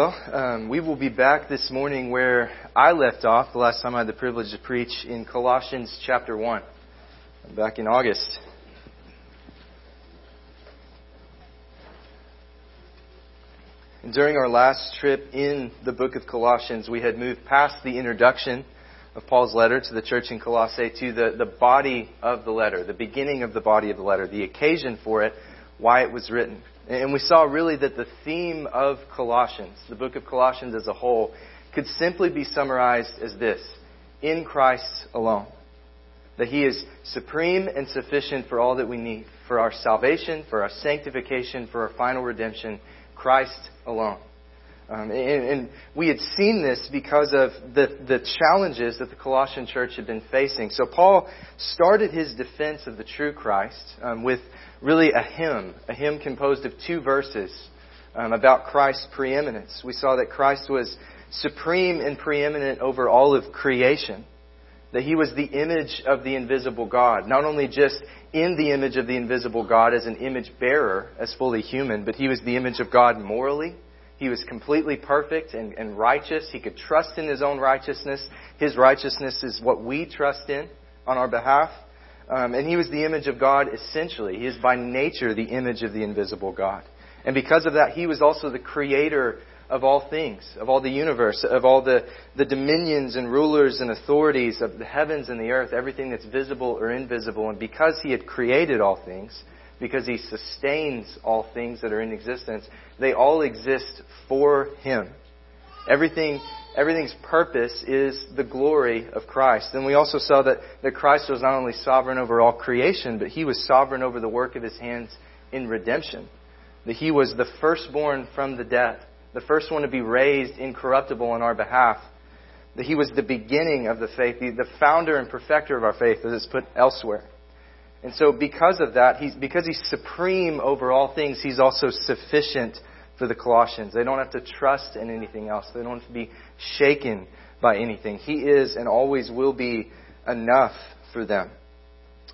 Well, um, we will be back this morning where I left off the last time I had the privilege to preach in Colossians chapter 1, back in August. During our last trip in the book of Colossians, we had moved past the introduction of Paul's letter to the church in Colossae to the, the body of the letter, the beginning of the body of the letter, the occasion for it, why it was written. And we saw really that the theme of Colossians, the book of Colossians as a whole, could simply be summarized as this in Christ alone. That He is supreme and sufficient for all that we need, for our salvation, for our sanctification, for our final redemption, Christ alone. Um, and, and, we had seen this because of the, the challenges that the Colossian church had been facing. So Paul started his defense of the true Christ um, with really a hymn, a hymn composed of two verses um, about Christ's preeminence. We saw that Christ was supreme and preeminent over all of creation, that he was the image of the invisible God, not only just in the image of the invisible God as an image bearer, as fully human, but he was the image of God morally. He was completely perfect and, and righteous. He could trust in his own righteousness. His righteousness is what we trust in on our behalf. Um, and he was the image of God essentially. He is by nature the image of the invisible God. And because of that, he was also the creator of all things, of all the universe, of all the, the dominions and rulers and authorities of the heavens and the earth, everything that's visible or invisible. And because he had created all things, because he sustains all things that are in existence, they all exist for him. Everything everything's purpose is the glory of Christ. And we also saw that, that Christ was not only sovereign over all creation, but he was sovereign over the work of his hands in redemption. That he was the firstborn from the dead, the first one to be raised incorruptible on our behalf. That he was the beginning of the faith, the, the founder and perfecter of our faith, as it's put elsewhere. And so because of that, he's, because he's supreme over all things, he's also sufficient for the Colossians. They don't have to trust in anything else. They don't have to be shaken by anything. He is and always will be enough for them.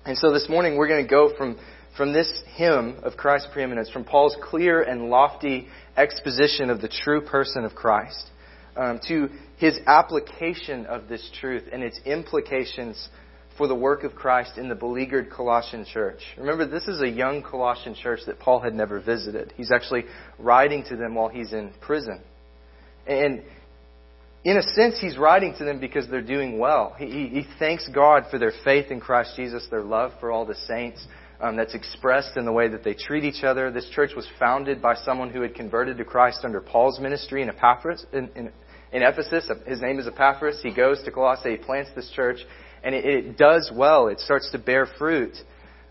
And so this morning we're going to go from, from this hymn of Christ's preeminence, from Paul's clear and lofty exposition of the true person of Christ, um, to his application of this truth and its implications for the work of Christ in the beleaguered Colossian church. Remember, this is a young Colossian church that Paul had never visited. He's actually writing to them while he's in prison. And in a sense, he's writing to them because they're doing well. He, he, thanks God for their faith in Christ Jesus, their love for all the saints. Um, that's expressed in the way that they treat each other. This church was founded by someone who had converted to Christ under Paul's ministry in Epaphras, in, in, in Ephesus. His name is Epaphras. He goes to Colossae, he plants this church, and it, it does well. It starts to bear fruit.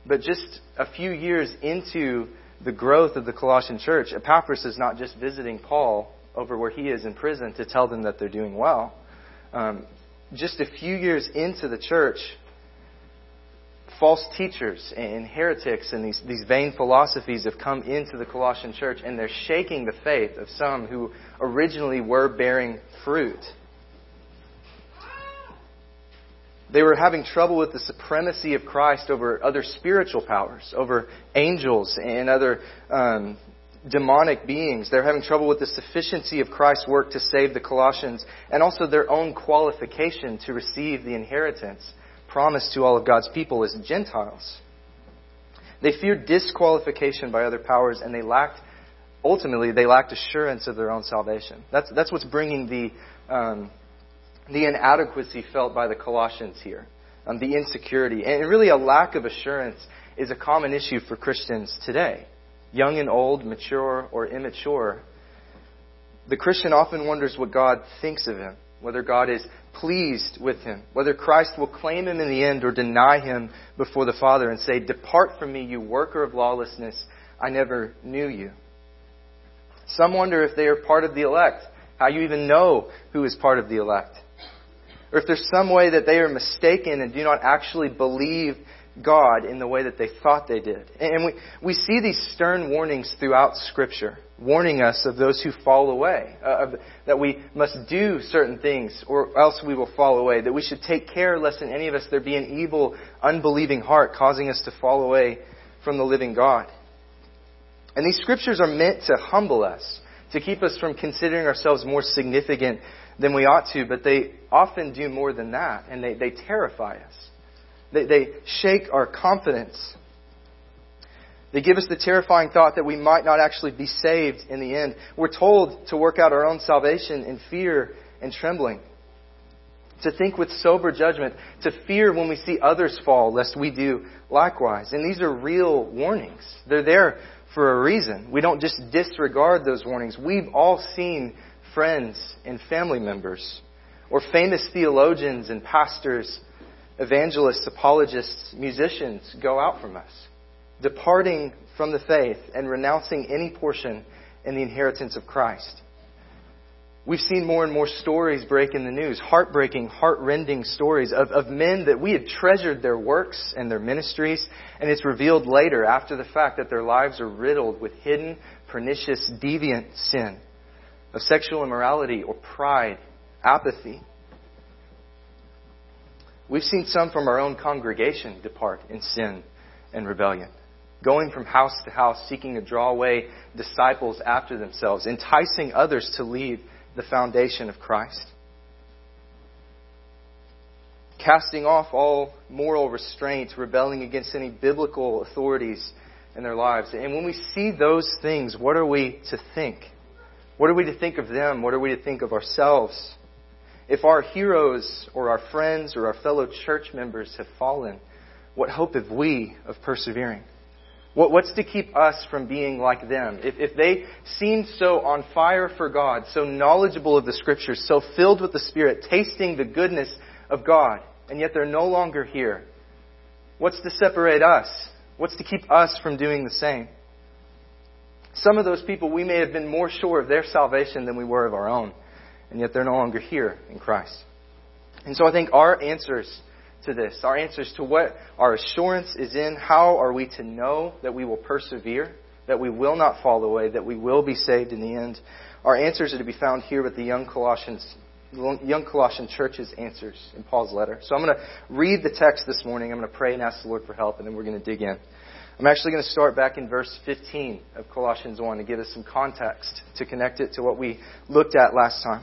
But just a few years into the growth of the Colossian church, Epaphras is not just visiting Paul over where he is in prison to tell them that they're doing well. Um, just a few years into the church, false teachers and heretics and these, these vain philosophies have come into the Colossian church and they're shaking the faith of some who originally were bearing fruit. They were having trouble with the supremacy of Christ over other spiritual powers, over angels and other um, demonic beings. They're having trouble with the sufficiency of Christ's work to save the Colossians and also their own qualification to receive the inheritance promised to all of God's people as Gentiles. They feared disqualification by other powers and they lacked, ultimately, they lacked assurance of their own salvation. That's, that's what's bringing the, um, the inadequacy felt by the Colossians here, um, the insecurity, and really a lack of assurance is a common issue for Christians today, young and old, mature or immature. The Christian often wonders what God thinks of him, whether God is pleased with him, whether Christ will claim him in the end or deny him before the Father and say, Depart from me, you worker of lawlessness, I never knew you. Some wonder if they are part of the elect, how you even know who is part of the elect or if there's some way that they are mistaken and do not actually believe God in the way that they thought they did. And we, we see these stern warnings throughout Scripture, warning us of those who fall away, uh, that we must do certain things or else we will fall away, that we should take care lest in any of us there be an evil, unbelieving heart causing us to fall away from the living God. And these Scriptures are meant to humble us, to keep us from considering ourselves more significant than we ought to, but they often do more than that, and they, they terrify us. They, they shake our confidence. They give us the terrifying thought that we might not actually be saved in the end. We're told to work out our own salvation in fear and trembling. To think with sober judgment, to fear when we see others fall, lest we do likewise. And these are real warnings. They're there for a reason. We don't just disregard those warnings. We've all seen friends and family members, or famous theologians and pastors, evangelists, apologists, musicians go out from us, departing from the faith and renouncing any portion in the inheritance of Christ. We've seen more and more stories break in the news, heartbreaking, heartrending stories of, of men that we had treasured their works and their ministries, and it's revealed later, after the fact, that their lives are riddled with hidden, pernicious, deviant sin of sexual immorality or pride, apathy. We've seen some from our own congregation depart in sin and rebellion, going from house to house, seeking to draw away disciples after themselves, enticing others to leave the foundation of Christ. Casting off all moral restraints, rebelling against any biblical authorities in their lives. And when we see those things, what are we to think? What are we to think of them? What are we to think of ourselves? If our heroes or our friends or our fellow church members have fallen, what hope have we of persevering? What, what's to keep us from being like them? If, if they seemed so on fire for God, so knowledgeable of the Scriptures, so filled with the Spirit, tasting the goodness of God, and yet they're no longer here, what's to separate us? What's to keep us from doing the same? Some of those people, we may have been more sure of their salvation than we were of our own, and yet they're no longer here in Christ. And so I think our answers to this. Our answers to what our assurance is in. How are we to know that we will persevere, that we will not fall away, that we will be saved in the end? Our answers are to be found here with the young Colossians, young Colossian church's answers in Paul's letter. So I'm going to read the text this morning. I'm going to pray and ask the Lord for help, and then we're going to dig in. I'm actually going to start back in verse 15 of Colossians 1 to give us some context to connect it to what we looked at last time.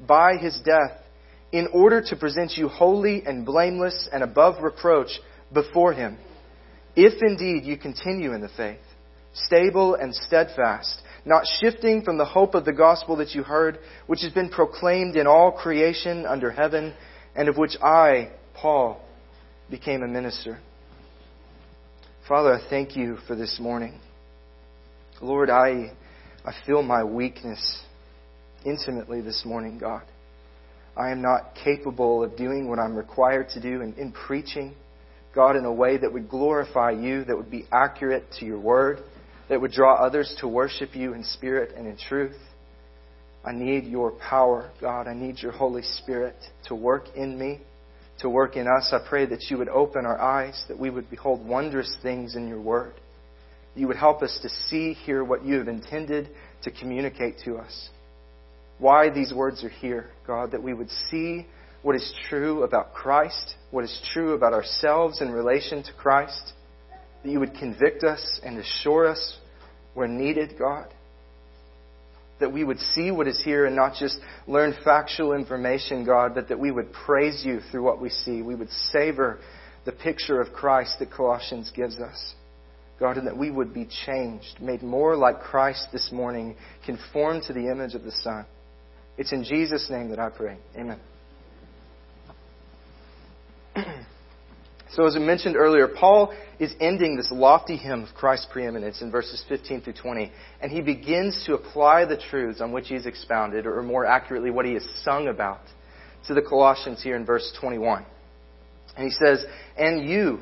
by his death in order to present you holy and blameless and above reproach before Him, if indeed you continue in the faith, stable and steadfast, not shifting from the hope of the gospel that you heard, which has been proclaimed in all creation under heaven, and of which I, Paul, became a minister. Father, I thank you for this morning. Lord, I, I feel my weakness intimately this morning, God. I am not capable of doing what I'm required to do in, in preaching, God, in a way that would glorify you, that would be accurate to your word, that would draw others to worship you in spirit and in truth. I need your power, God. I need your Holy Spirit to work in me, to work in us. I pray that you would open our eyes, that we would behold wondrous things in your word. You would help us to see, hear what you have intended to communicate to us why these words are here, God, that we would see what is true about Christ, what is true about ourselves in relation to Christ, that you would convict us and assure us where needed, God. That we would see what is here and not just learn factual information, God, but that we would praise you through what we see. We would savor the picture of Christ that Colossians gives us. God, and that we would be changed, made more like Christ this morning, conformed to the image of the Son. It's in Jesus' name that I pray. Amen. so, as I mentioned earlier, Paul is ending this lofty hymn of Christ's preeminence in verses 15 through 20, and he begins to apply the truths on which he's expounded, or more accurately, what he has sung about, to the Colossians here in verse 21. And he says, And you,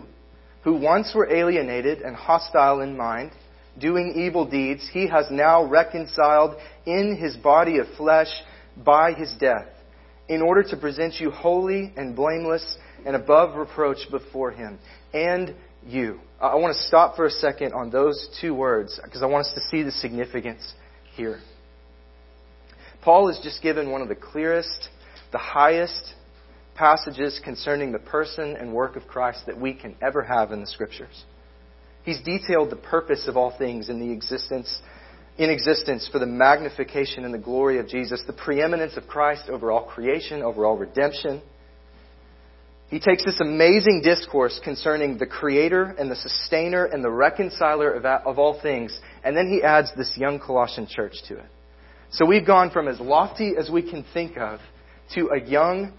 who once were alienated and hostile in mind, doing evil deeds, he has now reconciled in his body of flesh by his death, in order to present you holy and blameless and above reproach before him. And you. I want to stop for a second on those two words because I want us to see the significance here. Paul has just given one of the clearest, the highest passages concerning the person and work of Christ that we can ever have in the Scriptures. He's detailed the purpose of all things in the existence in existence for the magnification and the glory of Jesus, the preeminence of Christ over all creation, over all redemption. He takes this amazing discourse concerning the creator and the sustainer and the reconciler of, all things, and then he adds this young Colossian church to it. So we've gone from as lofty as we can think of to a young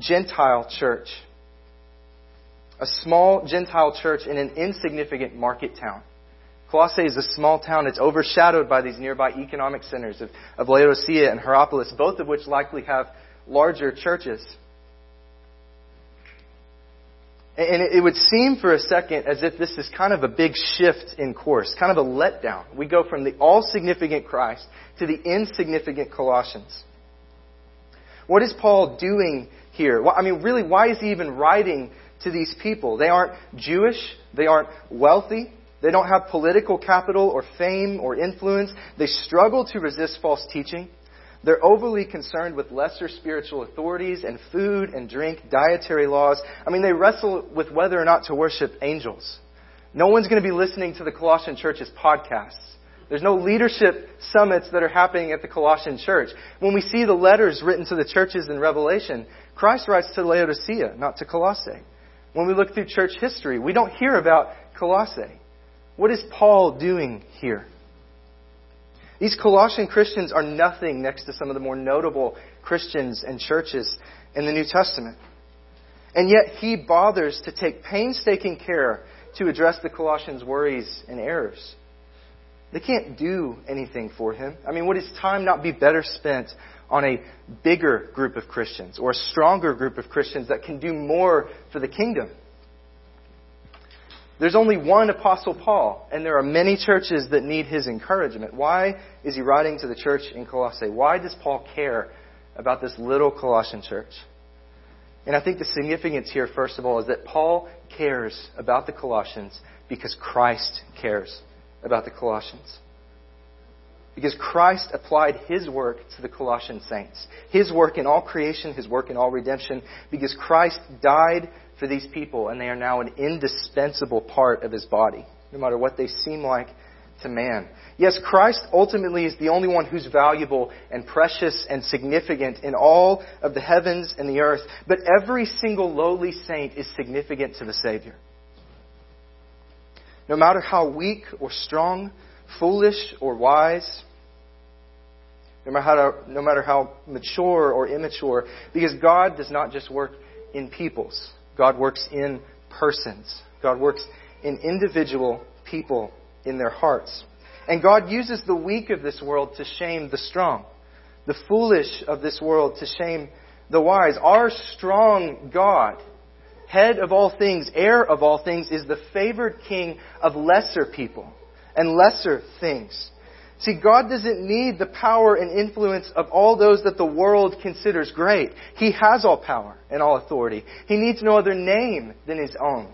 Gentile church. A small Gentile church in an insignificant market town. Colossae is a small town. It's overshadowed by these nearby economic centers of, of Laodicea and Hierapolis, both of which likely have larger churches. And it would seem for a second as if this is kind of a big shift in course, kind of a letdown. We go from the all significant Christ to the insignificant Colossians. What is Paul doing here? I mean, really, why is he even writing to these people? They aren't Jewish, they aren't wealthy, they don't have political capital or fame or influence, they struggle to resist false teaching. They're overly concerned with lesser spiritual authorities and food and drink, dietary laws. I mean, they wrestle with whether or not to worship angels. No one's going to be listening to the Colossian church's podcasts. There's no leadership summits that are happening at the Colossian church. When we see the letters written to the churches in Revelation, Christ writes to Laodicea, not to Colossae. When we look through church history, we don't hear about Colossae. What is Paul doing here? These Colossian Christians are nothing next to some of the more notable Christians and churches in the New Testament. And yet he bothers to take painstaking care to address the Colossians' worries and errors. They can't do anything for him. I mean, would his time not be better spent on a bigger group of Christians or a stronger group of Christians that can do more for the kingdom? There's only one Apostle Paul, and there are many churches that need his encouragement. Why is he writing to the church in Colossae? Why does Paul care about this little Colossian church? And I think the significance here, first of all, is that Paul cares about the Colossians because Christ cares about the Colossians. Because Christ applied his work to the Colossian saints. His work in all creation, his work in all redemption. Because Christ died for these people and they are now an indispensable part of his body, no matter what they seem like to man. Yes, Christ ultimately is the only one who's valuable and precious and significant in all of the heavens and the earth, but every single lowly saint is significant to the Savior. No matter how weak or strong, foolish or wise, no matter, how, no matter how mature or immature, because God does not just work in peoples. God works in persons. God works in individual people in their hearts. And God uses the weak of this world to shame the strong, the foolish of this world to shame the wise. Our strong God head of all things, heir of all things, is the favored king of lesser people and lesser things. See, God doesn't need the power and influence of all those that the world considers great. He has all power and all authority. He needs no other name than His own.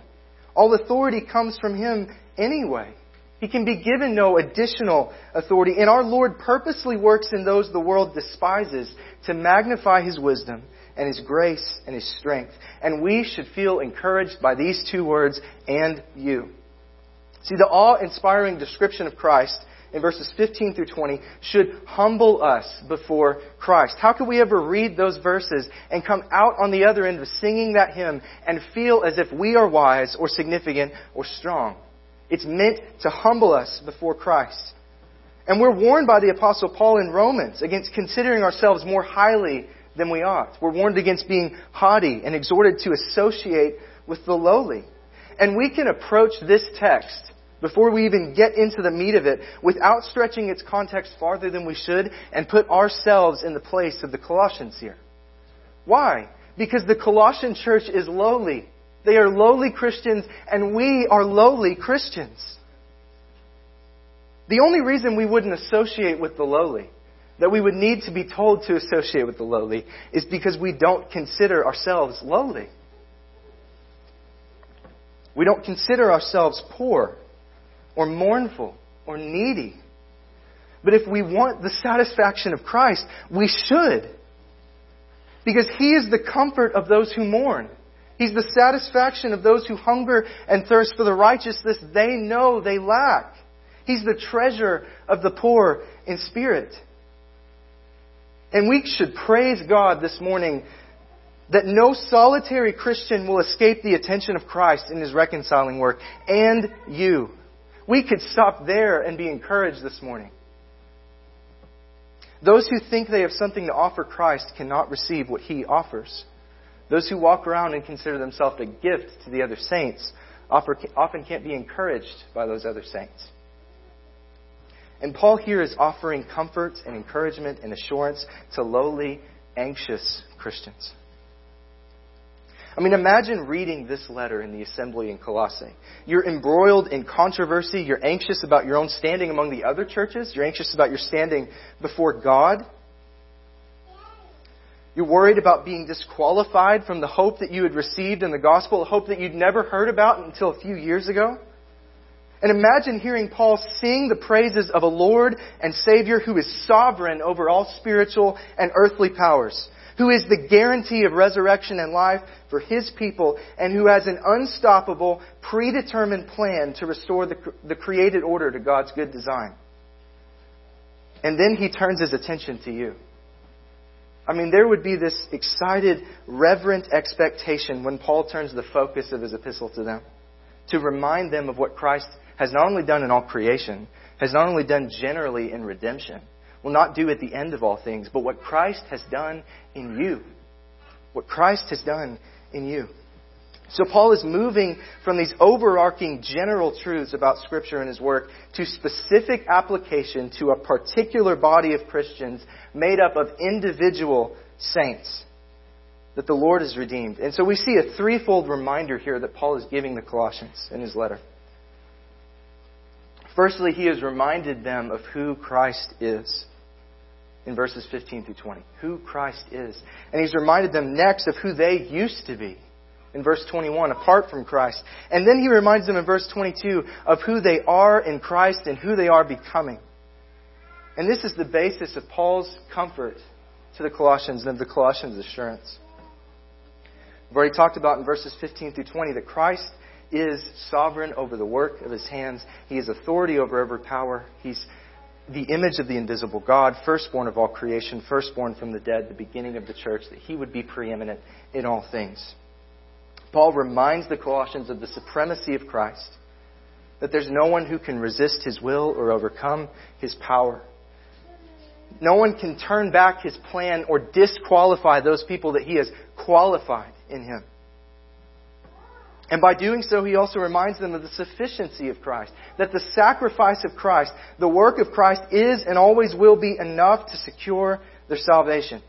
All authority comes from Him anyway. He can be given no additional authority. And our Lord purposely works in those the world despises to magnify His wisdom and His grace and His strength. And we should feel encouraged by these two words, and you. See, the awe inspiring description of Christ in verses 15 through 20 should humble us before Christ. How could we ever read those verses and come out on the other end of singing that hymn and feel as if we are wise or significant or strong? It's meant to humble us before Christ. And we're warned by the Apostle Paul in Romans against considering ourselves more highly than we ought. We're warned against being haughty and exhorted to associate with the lowly. And we can approach this text before we even get into the meat of it without stretching its context farther than we should and put ourselves in the place of the Colossians here. Why? Because the Colossian church is lowly. They are lowly Christians and we are lowly Christians. The only reason we wouldn't associate with the lowly, that we would need to be told to associate with the lowly, is because we don't consider ourselves lowly. We don't consider ourselves poor or mournful or needy. But if we want the satisfaction of Christ, we should. Because He is the comfort of those who mourn. He's the satisfaction of those who hunger and thirst for the righteousness they know they lack. He's the treasure of the poor in spirit. And we should praise God this morning that no solitary Christian will escape the attention of Christ in his reconciling work, and you. We could stop there and be encouraged this morning. Those who think they have something to offer Christ cannot receive what he offers. Those who walk around and consider themselves a gift to the other saints often can't be encouraged by those other saints. And Paul here is offering comfort and encouragement and assurance to lowly, anxious Christians. I mean, imagine reading this letter in the assembly in Colossae. You're embroiled in controversy. You're anxious about your own standing among the other churches. You're anxious about your standing before God. You're worried about being disqualified from the hope that you had received in the gospel, a hope that you'd never heard about until a few years ago. And imagine hearing Paul sing the praises of a Lord and Savior who is sovereign over all spiritual and earthly powers who is the guarantee of resurrection and life for his people, and who has an unstoppable, predetermined plan to restore the, the created order to God's good design. And then he turns his attention to you. I mean, there would be this excited, reverent expectation when Paul turns the focus of his epistle to them to remind them of what Christ has not only done in all creation, has not only done generally in redemption, will not do at the end of all things, but what Christ has done in you. What Christ has done in you. So Paul is moving from these overarching general truths about Scripture and his work to specific application to a particular body of Christians made up of individual saints that the Lord has redeemed. And so we see a threefold reminder here that Paul is giving the Colossians in his letter. Firstly, he has reminded them of who Christ is in verses 15 through 20. Who Christ is. And he's reminded them next of who they used to be in verse 21, apart from Christ. And then he reminds them in verse 22 of who they are in Christ and who they are becoming. And this is the basis of Paul's comfort to the Colossians and of the Colossians' assurance. We've already talked about in verses 15 through 20 that Christ is sovereign over the work of his hands. He has authority over every power. He's the image of the invisible God, firstborn of all creation, firstborn from the dead, the beginning of the church, that he would be preeminent in all things. Paul reminds the Colossians of the supremacy of Christ, that there's no one who can resist his will or overcome his power. No one can turn back his plan or disqualify those people that he has qualified in him. And by doing so, he also reminds them of the sufficiency of Christ. That the sacrifice of Christ, the work of Christ is and always will be enough to secure their salvation.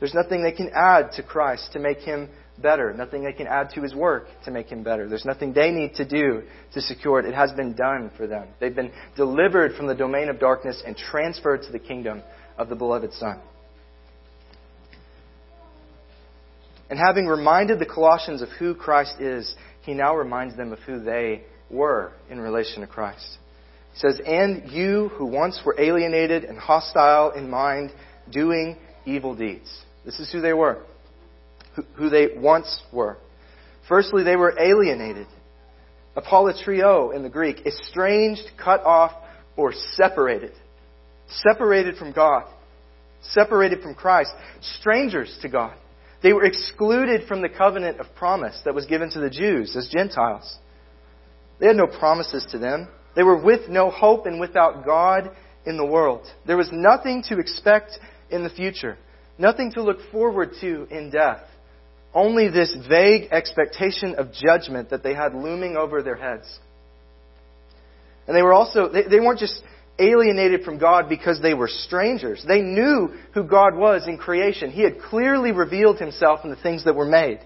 There's nothing they can add to Christ to make him better. Nothing they can add to his work to make him better. There's nothing they need to do to secure it. It has been done for them. They've been delivered from the domain of darkness and transferred to the kingdom of the beloved Son. And having reminded the Colossians of who Christ is, he now reminds them of who they were in relation to Christ. He says, And you who once were alienated and hostile in mind, doing evil deeds. This is who they were, who they once were. Firstly, they were alienated. Apollotrio in the Greek, estranged, cut off, or separated. Separated from God. Separated from Christ. Strangers to God. They were excluded from the covenant of promise that was given to the Jews as Gentiles. They had no promises to them. They were with no hope and without God in the world. There was nothing to expect in the future, nothing to look forward to in death. Only this vague expectation of judgment that they had looming over their heads. And they were also, they, they weren't just alienated from God because they were strangers. They knew who God was in creation. He had clearly revealed himself in the things that were made.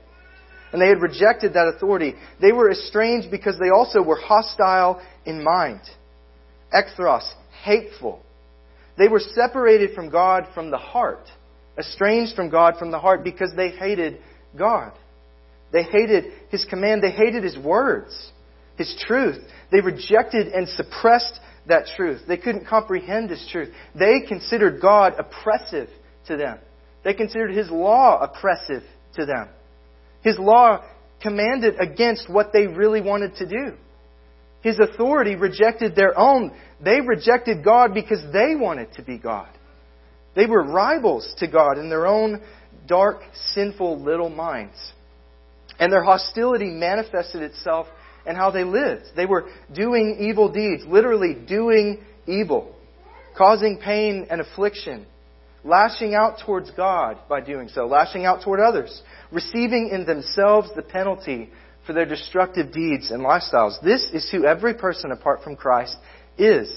And they had rejected that authority. They were estranged because they also were hostile in mind. Ekthros, hateful. They were separated from God from the heart. Estranged from God from the heart because they hated God. They hated His command. They hated His words, His truth. They rejected and suppressed that truth. They couldn't comprehend this truth. They considered God oppressive to them. They considered His law oppressive to them. His law commanded against what they really wanted to do. His authority rejected their own. They rejected God because they wanted to be God. They were rivals to God in their own dark, sinful little minds. And their hostility manifested itself in how they lived. They were doing evil deeds, literally doing evil, causing pain and affliction, lashing out towards God by doing so, lashing out toward others, receiving in themselves the penalty for their destructive deeds and lifestyles. This is who every person apart from Christ is.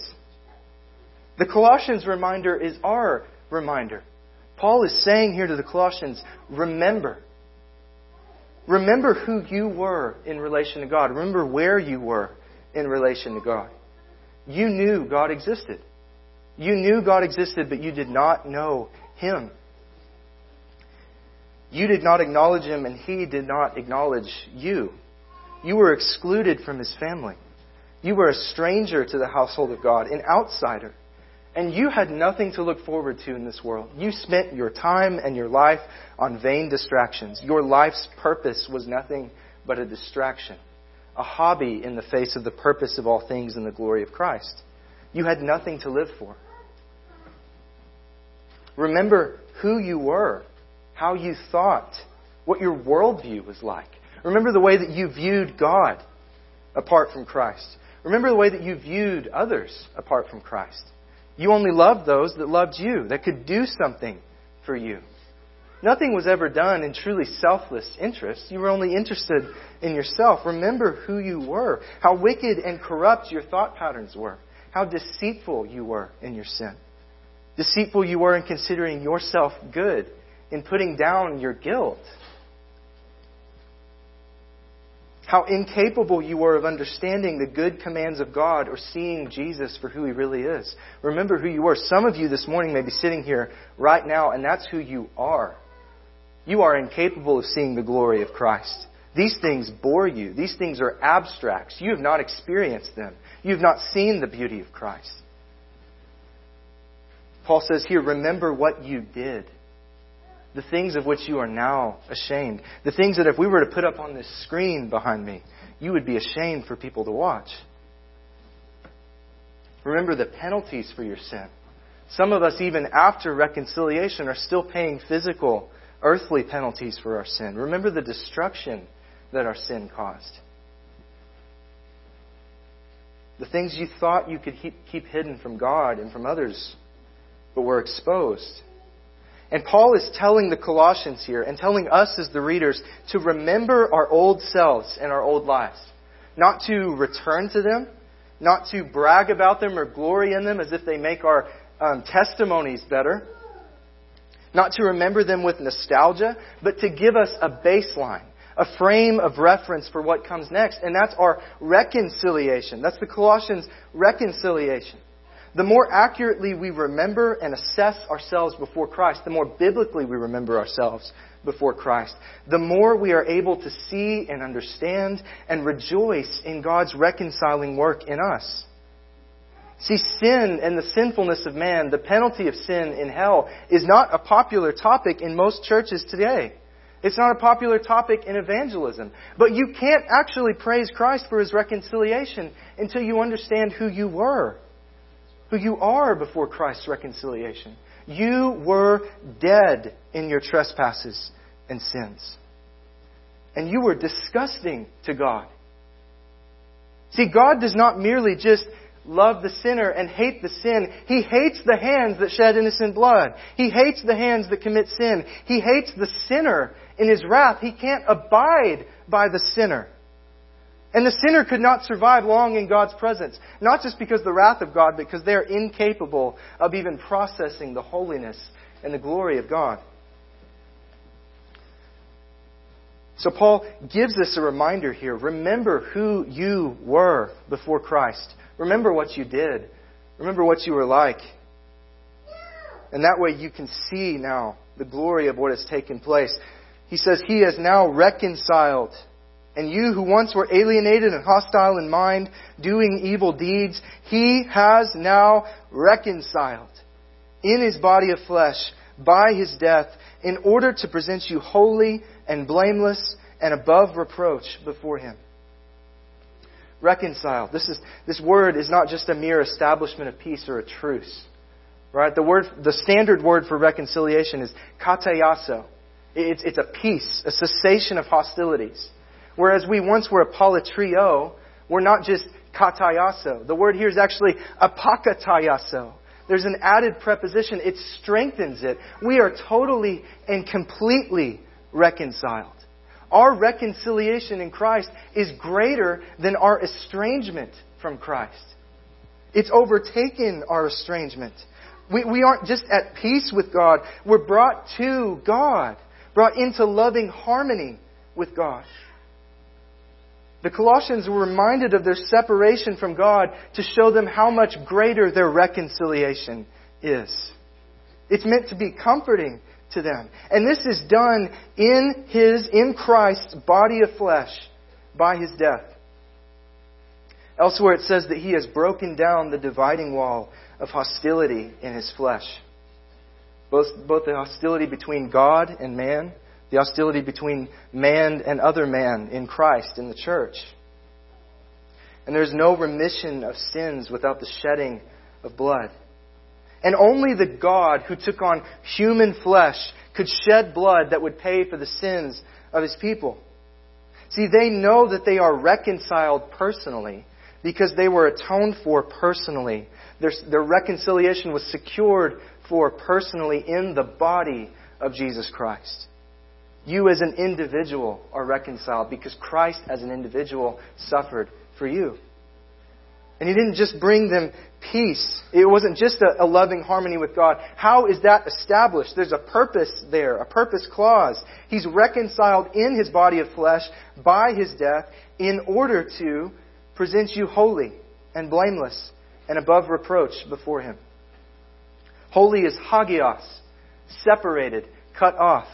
The Colossians reminder is our reminder. Paul is saying here to the Colossians, remember. Remember who you were in relation to God. Remember where you were in relation to God. You knew God existed. You knew God existed, but you did not know Him. You did not acknowledge Him, and He did not acknowledge you. You were excluded from His family. You were a stranger to the household of God, an outsider. And you had nothing to look forward to in this world. You spent your time and your life on vain distractions. Your life's purpose was nothing but a distraction, a hobby in the face of the purpose of all things in the glory of Christ. You had nothing to live for. Remember who you were, how you thought, what your worldview was like. Remember the way that you viewed God apart from Christ. Remember the way that you viewed others apart from Christ. You only loved those that loved you, that could do something for you. Nothing was ever done in truly selfless interest. You were only interested in yourself. Remember who you were, how wicked and corrupt your thought patterns were, how deceitful you were in your sin. Deceitful you were in considering yourself good, in putting down your guilt, how incapable you were of understanding the good commands of God or seeing Jesus for who He really is. Remember who you were. Some of you this morning may be sitting here right now, and that's who you are. You are incapable of seeing the glory of Christ. These things bore you. These things are abstracts. You have not experienced them. You have not seen the beauty of Christ. Paul says here, remember what you did the things of which you are now ashamed. The things that if we were to put up on this screen behind me, you would be ashamed for people to watch. Remember the penalties for your sin. Some of us, even after reconciliation, are still paying physical, earthly penalties for our sin. Remember the destruction that our sin caused. The things you thought you could keep hidden from God and from others, but were exposed. And Paul is telling the Colossians here and telling us as the readers to remember our old selves and our old lives. Not to return to them, not to brag about them or glory in them as if they make our um, testimonies better, not to remember them with nostalgia, but to give us a baseline, a frame of reference for what comes next. And that's our reconciliation. That's the Colossians' reconciliation the more accurately we remember and assess ourselves before Christ, the more biblically we remember ourselves before Christ, the more we are able to see and understand and rejoice in God's reconciling work in us. See, sin and the sinfulness of man, the penalty of sin in hell, is not a popular topic in most churches today. It's not a popular topic in evangelism. But you can't actually praise Christ for his reconciliation until you understand who you were who you are before Christ's reconciliation. You were dead in your trespasses and sins. And you were disgusting to God. See, God does not merely just love the sinner and hate the sin. He hates the hands that shed innocent blood. He hates the hands that commit sin. He hates the sinner in his wrath. He can't abide by the sinner. And the sinner could not survive long in God's presence, not just because of the wrath of God, but because they are incapable of even processing the holiness and the glory of God. So Paul gives us a reminder here. Remember who you were before Christ. Remember what you did. Remember what you were like. And that way you can see now the glory of what has taken place. He says, He has now reconciled. And you who once were alienated and hostile in mind, doing evil deeds, He has now reconciled in His body of flesh by His death in order to present you holy and blameless and above reproach before Him reconciled. This, is, this word is not just a mere establishment of peace or a truce. Right? The, word, the standard word for reconciliation is katayaso. It's, it's a peace, a cessation of hostilities. Whereas we once were apolatrio, we're not just katayaso. The word here is actually apakatayaso. There's an added preposition. It strengthens it. We are totally and completely reconciled. Our reconciliation in Christ is greater than our estrangement from Christ. It's overtaken our estrangement. We, we aren't just at peace with God, we're brought to God, brought into loving harmony with God. The Colossians were reminded of their separation from God to show them how much greater their reconciliation is. It's meant to be comforting to them. And this is done in His, in Christ's body of flesh by His death. Elsewhere it says that He has broken down the dividing wall of hostility in His flesh. Both, both the hostility between God and man, the hostility between man and other man in Christ, in the church. And there's no remission of sins without the shedding of blood. And only the God who took on human flesh could shed blood that would pay for the sins of his people. See, they know that they are reconciled personally because they were atoned for personally. Their, their reconciliation was secured for personally in the body of Jesus Christ. You as an individual are reconciled because Christ as an individual suffered for you. And he didn't just bring them peace. It wasn't just a, a, loving harmony with God. How is that established? There's a purpose there, a purpose clause. He's reconciled in his body of flesh by his death in order to present you holy and blameless and above reproach before him. Holy is hagios, separated, cut off.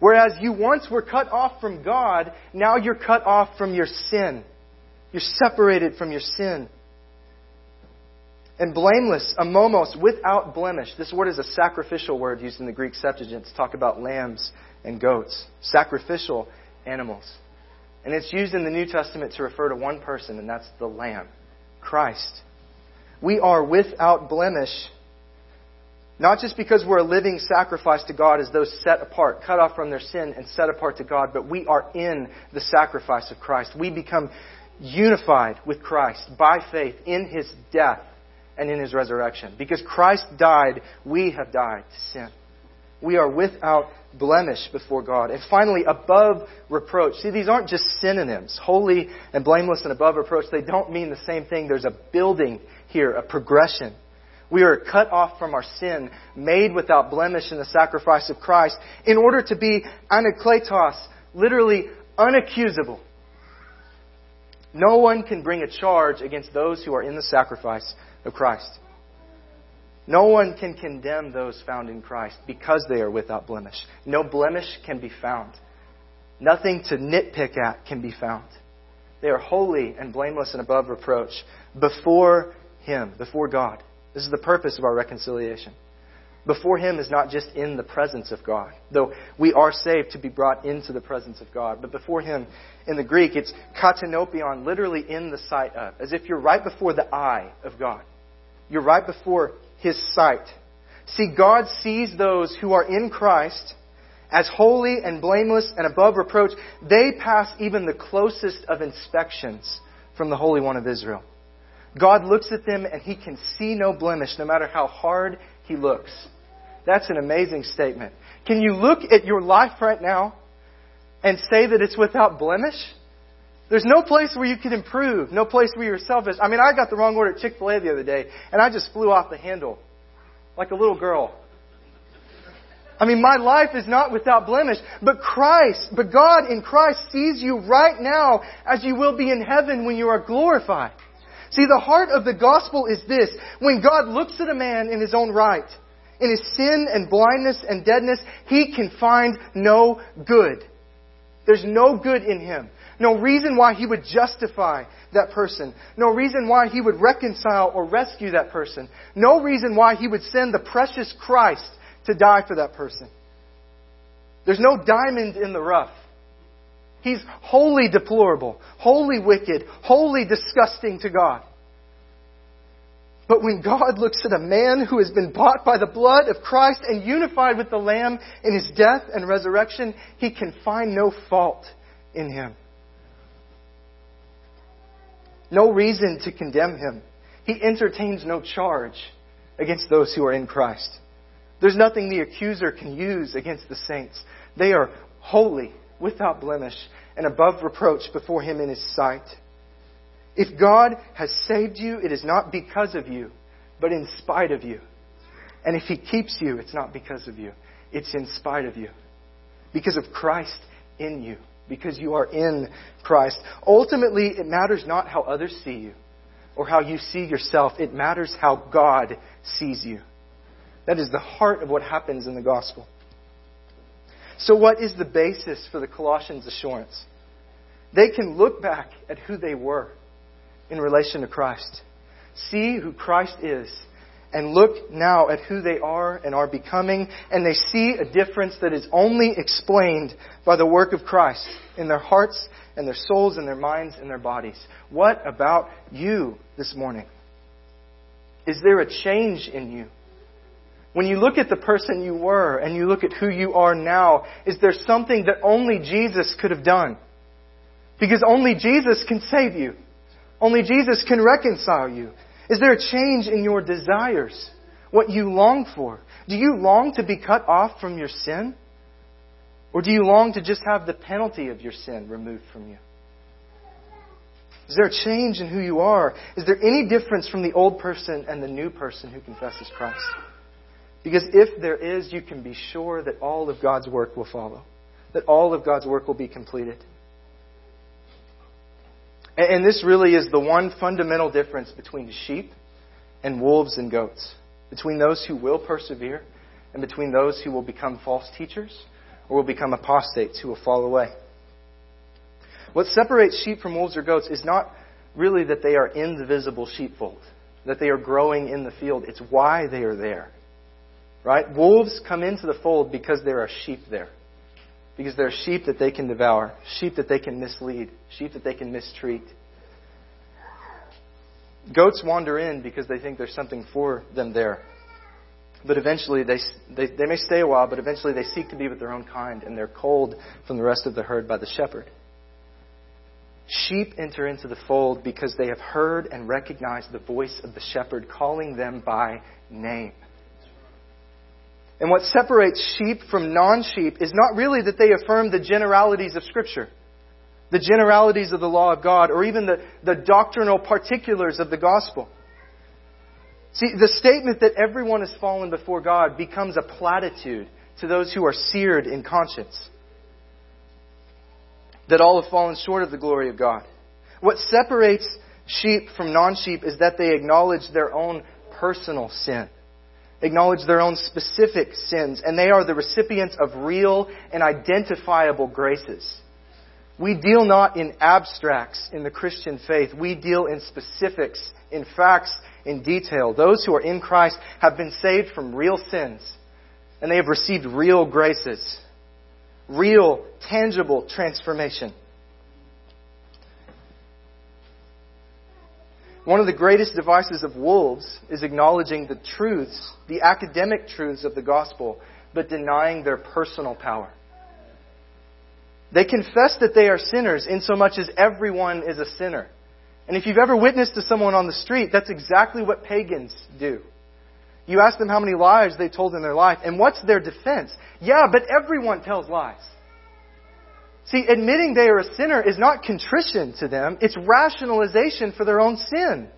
Whereas you once were cut off from God, now you're cut off from your sin. You're separated from your sin and blameless, amomos, without blemish. This word is a sacrificial word used in the Greek Septuagint to talk about lambs and goats, sacrificial animals. And it's used in the New Testament to refer to one person, and that's the Lamb, Christ. We are without blemish, not just because we're a living sacrifice to God as those set apart, cut off from their sin and set apart to God, but we are in the sacrifice of Christ. We become unified with Christ by faith in His death and in his resurrection. Because Christ died, we have died to sin. We are without blemish before God. And finally, above reproach. See, these aren't just synonyms. Holy and blameless and above reproach, they don't mean the same thing. There's a building here, a progression. We are cut off from our sin, made without blemish in the sacrifice of Christ, in order to be anakletos, literally unaccusable. No one can bring a charge against those who are in the sacrifice of Christ. No one can condemn those found in Christ because they are without blemish. No blemish can be found. Nothing to nitpick at can be found. They are holy and blameless and above reproach before Him, before God. This is the purpose of our reconciliation. Before Him is not just in the presence of God, though we are saved to be brought into the presence of God, but before Him in the Greek, it's katanopion, literally in the sight of, as if you're right before the eye of God. You're right before His sight. See, God sees those who are in Christ as holy and blameless and above reproach. They pass even the closest of inspections from the Holy One of Israel. God looks at them and he can see no blemish no matter how hard he looks. That's an amazing statement. Can you look at your life right now and say that it's without blemish? There's no place where you can improve, no place where you're selfish. I mean, I got the wrong order at Chick fil A the other day, and I just flew off the handle like a little girl. I mean, my life is not without blemish, but Christ, but God in Christ sees you right now as you will be in heaven when you are glorified. See, the heart of the gospel is this. When God looks at a man in his own right, in his sin and blindness and deadness, he can find no good. There's no good in him. No reason why he would justify that person. No reason why he would reconcile or rescue that person. No reason why he would send the precious Christ to die for that person. There's no diamond in the rough. He's wholly deplorable, wholly wicked, wholly disgusting to God. But when God looks at a man who has been bought by the blood of Christ and unified with the Lamb in his death and resurrection, he can find no fault in him. No reason to condemn him. He entertains no charge against those who are in Christ. There's nothing the accuser can use against the saints. They are holy, without blemish, and above reproach before him in his sight. If God has saved you, it is not because of you, but in spite of you. And if He keeps you, it's not because of you, it's in spite of you. Because of Christ in you. Because you are in Christ. Ultimately, it matters not how others see you or how you see yourself. It matters how God sees you. That is the heart of what happens in the gospel. So, what is the basis for the Colossians' assurance? They can look back at who they were in relation to Christ. See who Christ is and look now at who they are and are becoming, and they see a difference that is only explained by the work of Christ in their hearts and their souls and their minds and their bodies. What about you this morning? Is there a change in you? When you look at the person you were and you look at who you are now, is there something that only Jesus could have done? Because only Jesus can save you. Only Jesus can reconcile you. Is there a change in your desires? What you long for? Do you long to be cut off from your sin? Or do you long to just have the penalty of your sin removed from you? Is there a change in who you are? Is there any difference from the old person and the new person who confesses Christ? Because if there is, you can be sure that all of God's work will follow, that all of God's work will be completed. And this really is the one fundamental difference between sheep and wolves and goats, between those who will persevere and between those who will become false teachers or will become apostates who will fall away. What separates sheep from wolves or goats is not really that they are in the visible sheepfold, that they are growing in the field. It's why they are there. Right? Wolves come into the fold because there are sheep there. Because there are sheep that they can devour, sheep that they can mislead, sheep that they can mistreat. Goats wander in because they think there's something for them there. But eventually, they, they, they may stay a while, but eventually they seek to be with their own kind, and they're cold from the rest of the herd by the shepherd. Sheep enter into the fold because they have heard and recognized the voice of the shepherd calling them by name. And what separates sheep from non sheep is not really that they affirm the generalities of Scripture, the generalities of the law of God, or even the, the doctrinal particulars of the gospel. See, the statement that everyone has fallen before God becomes a platitude to those who are seared in conscience. That all have fallen short of the glory of God. What separates sheep from non sheep is that they acknowledge their own personal sin acknowledge their own specific sins, and they are the recipients of real and identifiable graces. We deal not in abstracts in the Christian faith. We deal in specifics, in facts, in detail. Those who are in Christ have been saved from real sins, and they have received real graces, real, tangible transformation. One of the greatest devices of wolves is acknowledging the truths, the academic truths of the gospel, but denying their personal power. They confess that they are sinners insomuch as everyone is a sinner. And if you've ever witnessed to someone on the street, that's exactly what pagans do. You ask them how many lies they told in their life, and what's their defense? Yeah, but everyone tells lies. See, admitting they are a sinner is not contrition to them, it's rationalization for their own sin.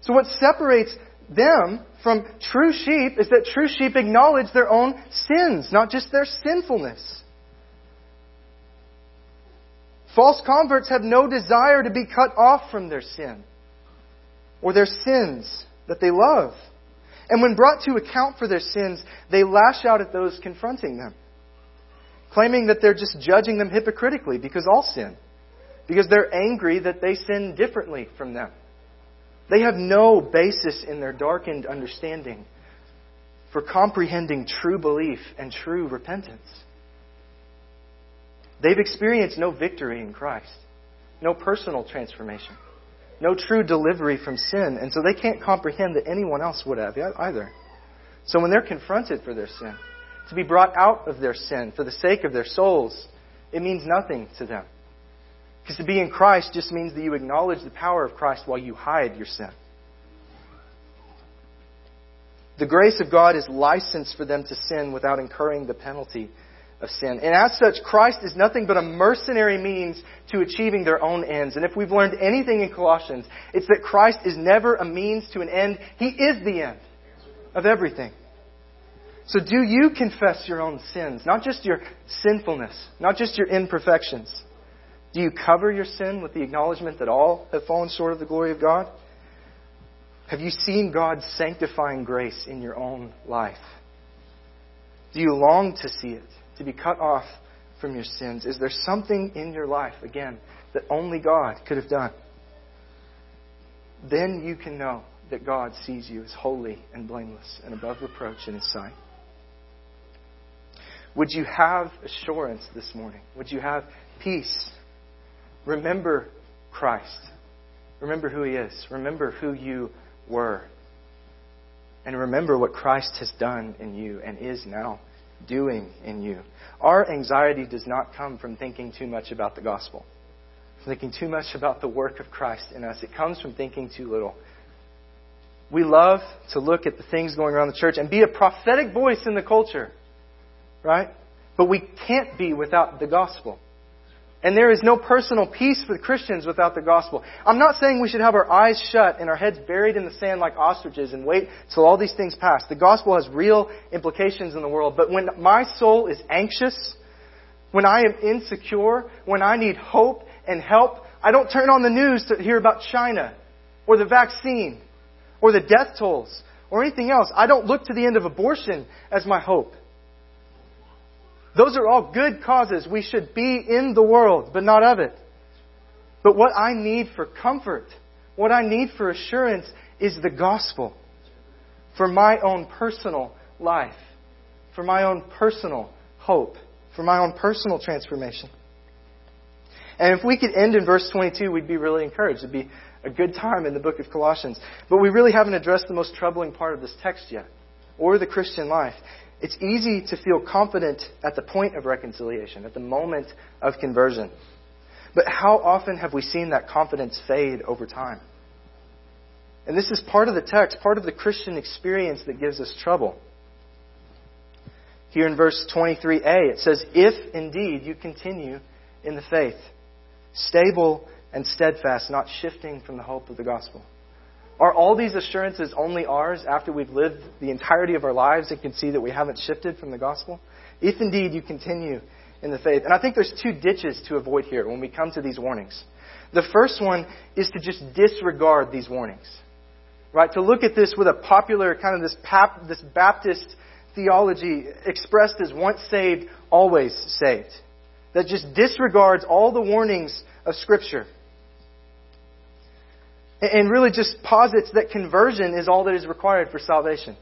So what separates them from true sheep is that true sheep acknowledge their own sins, not just their sinfulness. False converts have no desire to be cut off from their sin or their sins that they love. And when brought to account for their sins, they lash out at those confronting them, claiming that they're just judging them hypocritically because all sin, because they're angry that they sin differently from them. They have no basis in their darkened understanding for comprehending true belief and true repentance. They've experienced no victory in Christ, no personal transformation, no true delivery from sin, and so they can't comprehend that anyone else would have either. So when they're confronted for their sin, to be brought out of their sin for the sake of their souls, it means nothing to them. Because to be in Christ just means that you acknowledge the power of Christ while you hide your sin. The grace of God is license for them to sin without incurring the penalty of sin. And as such, Christ is nothing but a mercenary means to achieving their own ends. And if we've learned anything in Colossians, it's that Christ is never a means to an end. He is the end of everything. So do you confess your own sins? Not just your sinfulness, not just your imperfections. Do you cover your sin with the acknowledgement that all have fallen short of the glory of God? Have you seen God's sanctifying grace in your own life? Do you long to see it, to be cut off from your sins? Is there something in your life, again, that only God could have done? Then you can know that God sees you as holy and blameless and above reproach in His sight. Would you have assurance this morning? Would you have peace? Remember Christ. Remember who He is. Remember who you were. And remember what Christ has done in you and is now doing in you. Our anxiety does not come from thinking too much about the gospel, thinking too much about the work of Christ in us. It comes from thinking too little. We love to look at the things going around the church and be a prophetic voice in the culture, right? But we can't be without the gospel. And there is no personal peace for Christians without the gospel. I'm not saying we should have our eyes shut and our heads buried in the sand like ostriches and wait till all these things pass. The gospel has real implications in the world. But when my soul is anxious, when I am insecure, when I need hope and help, I don't turn on the news to hear about China or the vaccine or the death tolls or anything else. I don't look to the end of abortion as my hope. Those are all good causes. We should be in the world, but not of it. But what I need for comfort, what I need for assurance is the gospel for my own personal life, for my own personal hope, for my own personal transformation. And if we could end in verse 22, we'd be really encouraged. It'd be a good time in the book of Colossians. But we really haven't addressed the most troubling part of this text yet, or the Christian life. It's easy to feel confident at the point of reconciliation, at the moment of conversion. But how often have we seen that confidence fade over time? And this is part of the text, part of the Christian experience that gives us trouble. Here in verse 23a, it says, If indeed you continue in the faith, stable and steadfast, not shifting from the hope of the gospel. Are all these assurances only ours after we've lived the entirety of our lives and can see that we haven't shifted from the gospel? If indeed you continue in the faith. And I think there's two ditches to avoid here when we come to these warnings. The first one is to just disregard these warnings. Right? To look at this with a popular kind of this, pap, this Baptist theology expressed as once saved, always saved. That just disregards all the warnings of Scripture and really just posits that conversion is all that is required for salvation.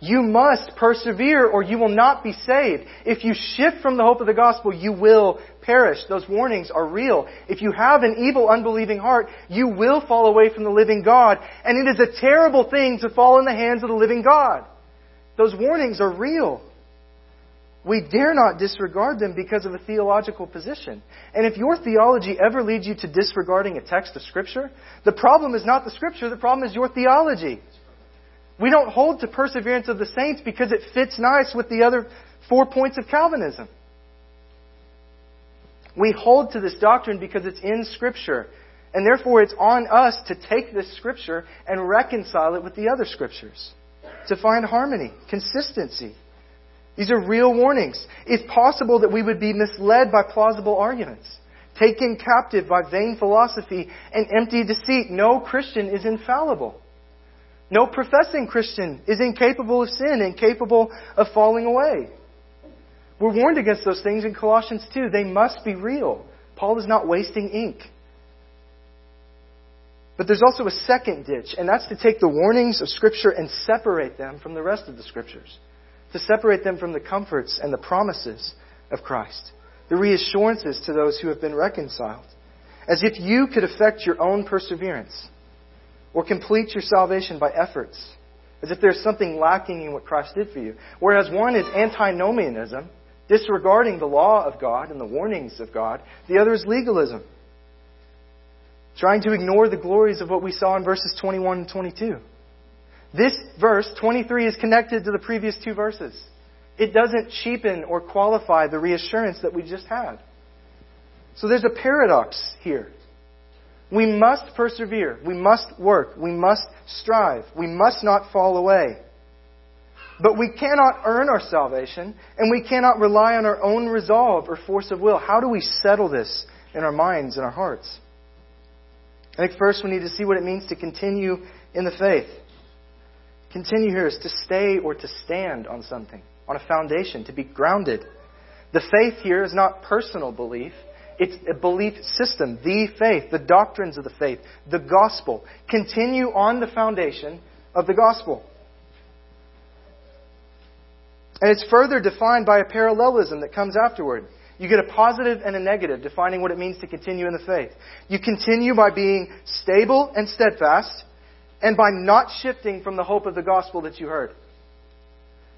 You must persevere or you will not be saved. If you shift from the hope of the gospel, you will perish. Those warnings are real. If you have an evil, unbelieving heart, you will fall away from the living God. And it is a terrible thing to fall in the hands of the living God. Those warnings are real. We dare not disregard them because of a theological position. And if your theology ever leads you to disregarding a text of Scripture, the problem is not the Scripture, the problem is your theology. We don't hold to perseverance of the saints because it fits nice with the other four points of Calvinism. We hold to this doctrine because it's in Scripture. And therefore, it's on us to take this Scripture and reconcile it with the other Scriptures. To find harmony, consistency. These are real warnings. It's possible that we would be misled by plausible arguments, taken captive by vain philosophy and empty deceit. No Christian is infallible. No professing Christian is incapable of sin, incapable of falling away. We're warned against those things in Colossians 2. They must be real. Paul is not wasting ink. But there's also a second ditch, and that's to take the warnings of Scripture and separate them from the rest of the Scriptures to separate them from the comforts and the promises of Christ, the reassurances to those who have been reconciled, as if you could affect your own perseverance or complete your salvation by efforts, as if there's something lacking in what Christ did for you. Whereas one is antinomianism, disregarding the law of God and the warnings of God, the other is legalism. Trying to ignore the glories of what we saw in verses 21 and 22. This verse, 23, is connected to the previous two verses. It doesn't cheapen or qualify the reassurance that we just had. So there's a paradox here. We must persevere. We must work. We must strive. We must not fall away. But we cannot earn our salvation, and we cannot rely on our own resolve or force of will. How do we settle this in our minds and our hearts? I think first we need to see what it means to continue in the faith. Continue here is to stay or to stand on something, on a foundation, to be grounded. The faith here is not personal belief. It's a belief system, the faith, the doctrines of the faith, the gospel. Continue on the foundation of the gospel. And it's further defined by a parallelism that comes afterward. You get a positive and a negative defining what it means to continue in the faith. You continue by being stable and steadfast and by not shifting from the hope of the gospel that you heard.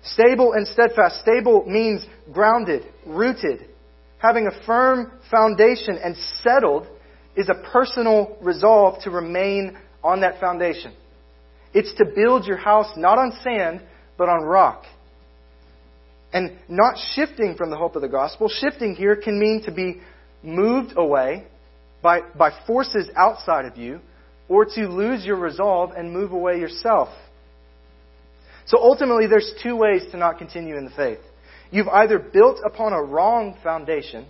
Stable and steadfast. Stable means grounded, rooted. Having a firm foundation and settled is a personal resolve to remain on that foundation. It's to build your house not on sand, but on rock. And not shifting from the hope of the gospel. Shifting here can mean to be moved away by, by forces outside of you or to lose your resolve and move away yourself. So ultimately, there's two ways to not continue in the faith. You've either built upon a wrong foundation,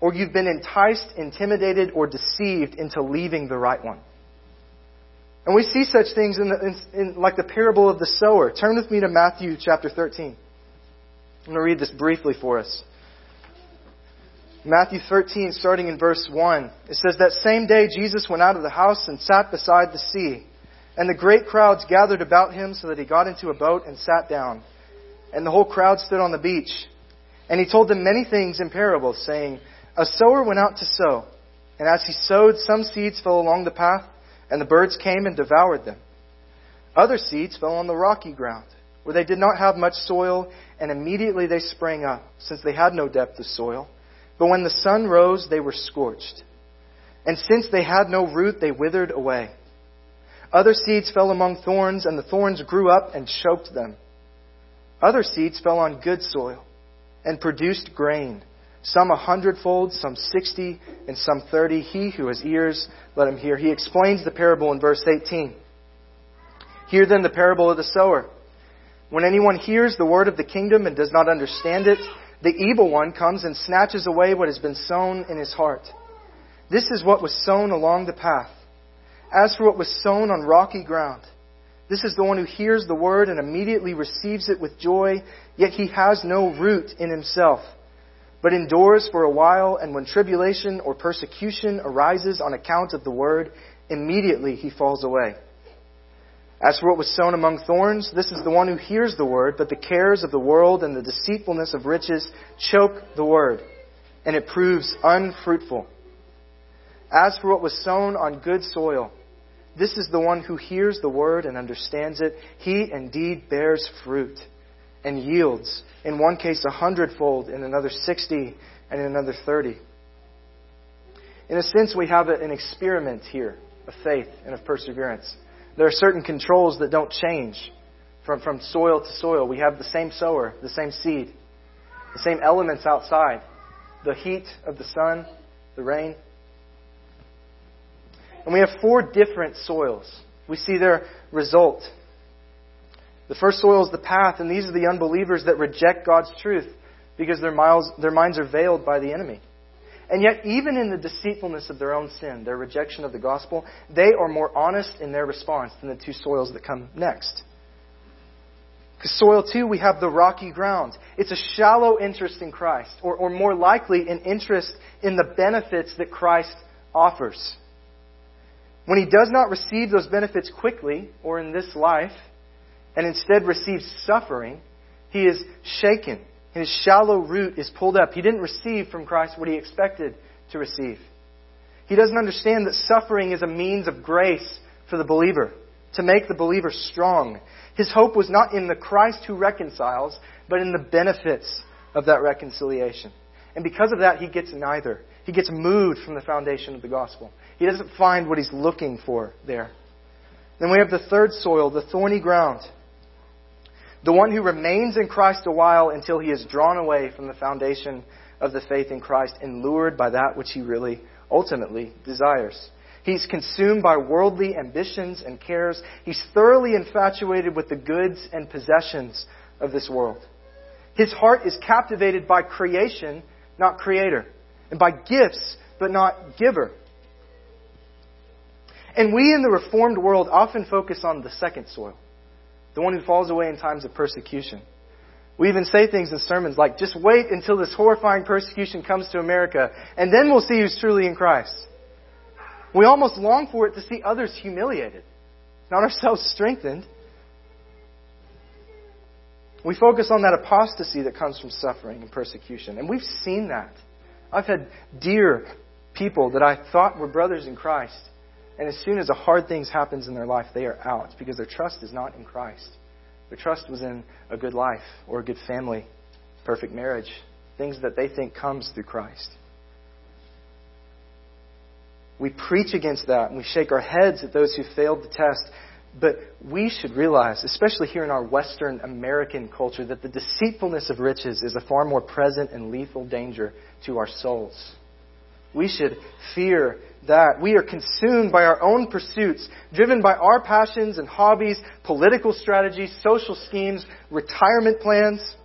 or you've been enticed, intimidated, or deceived into leaving the right one. And we see such things in, the, in, in like the parable of the sower. Turn with me to Matthew chapter 13. I'm going to read this briefly for us. Matthew 13, starting in verse 1, it says, That same day Jesus went out of the house and sat beside the sea. And the great crowds gathered about him so that he got into a boat and sat down. And the whole crowd stood on the beach. And he told them many things in parables, saying, A sower went out to sow. And as he sowed, some seeds fell along the path, and the birds came and devoured them. Other seeds fell on the rocky ground, where they did not have much soil, and immediately they sprang up, since they had no depth of soil. But when the sun rose, they were scorched. And since they had no root, they withered away. Other seeds fell among thorns, and the thorns grew up and choked them. Other seeds fell on good soil and produced grain, some a hundredfold, some sixty, and some thirty. He who has ears, let him hear. He explains the parable in verse 18. Hear then the parable of the sower. When anyone hears the word of the kingdom and does not understand it, the evil one comes and snatches away what has been sown in his heart. This is what was sown along the path. As for what was sown on rocky ground, this is the one who hears the word and immediately receives it with joy, yet he has no root in himself, but endures for a while, and when tribulation or persecution arises on account of the word, immediately he falls away. As for what was sown among thorns, this is the one who hears the word, but the cares of the world and the deceitfulness of riches choke the word, and it proves unfruitful. As for what was sown on good soil, this is the one who hears the word and understands it. He indeed bears fruit, and yields. In one case, a hundredfold, in another, 60, and in another, 30. In a sense, we have an experiment here of faith and of perseverance. There are certain controls that don't change from, from soil to soil. We have the same sower, the same seed, the same elements outside the heat of the sun, the rain. And we have four different soils. We see their result. The first soil is the path, and these are the unbelievers that reject God's truth because their, miles, their minds are veiled by the enemy. And yet, even in the deceitfulness of their own sin, their rejection of the gospel, they are more honest in their response than the two soils that come next. Because soil two, we have the rocky ground. It's a shallow interest in Christ, or, or more likely, an interest in the benefits that Christ offers. When he does not receive those benefits quickly or in this life, and instead receives suffering, he is shaken and his shallow root is pulled up. He didn't receive from Christ what he expected to receive. He doesn't understand that suffering is a means of grace for the believer, to make the believer strong. His hope was not in the Christ who reconciles, but in the benefits of that reconciliation. And because of that, he gets neither. He gets moved from the foundation of the gospel. He doesn't find what he's looking for there. Then we have the third soil, the thorny ground. The one who remains in Christ a while until he is drawn away from the foundation of the faith in Christ and lured by that which he really ultimately desires. He's consumed by worldly ambitions and cares. He's thoroughly infatuated with the goods and possessions of this world. His heart is captivated by creation, not creator, and by gifts, but not giver. And we in the Reformed world often focus on the second soil the one who falls away in times of persecution. We even say things in sermons like, just wait until this horrifying persecution comes to America, and then we'll see who's truly in Christ. We almost long for it to see others humiliated, not ourselves strengthened. We focus on that apostasy that comes from suffering and persecution, and we've seen that. I've had dear people that I thought were brothers in Christ and as soon as a hard thing happens in their life, they are out because their trust is not in Christ. Their trust was in a good life or a good family, perfect marriage, things that they think comes through Christ. We preach against that and we shake our heads at those who failed the test. But we should realize, especially here in our Western American culture, that the deceitfulness of riches is a far more present and lethal danger to our souls. We should fear that. We are consumed by our own pursuits, driven by our passions and hobbies, political strategies, social schemes, retirement plans.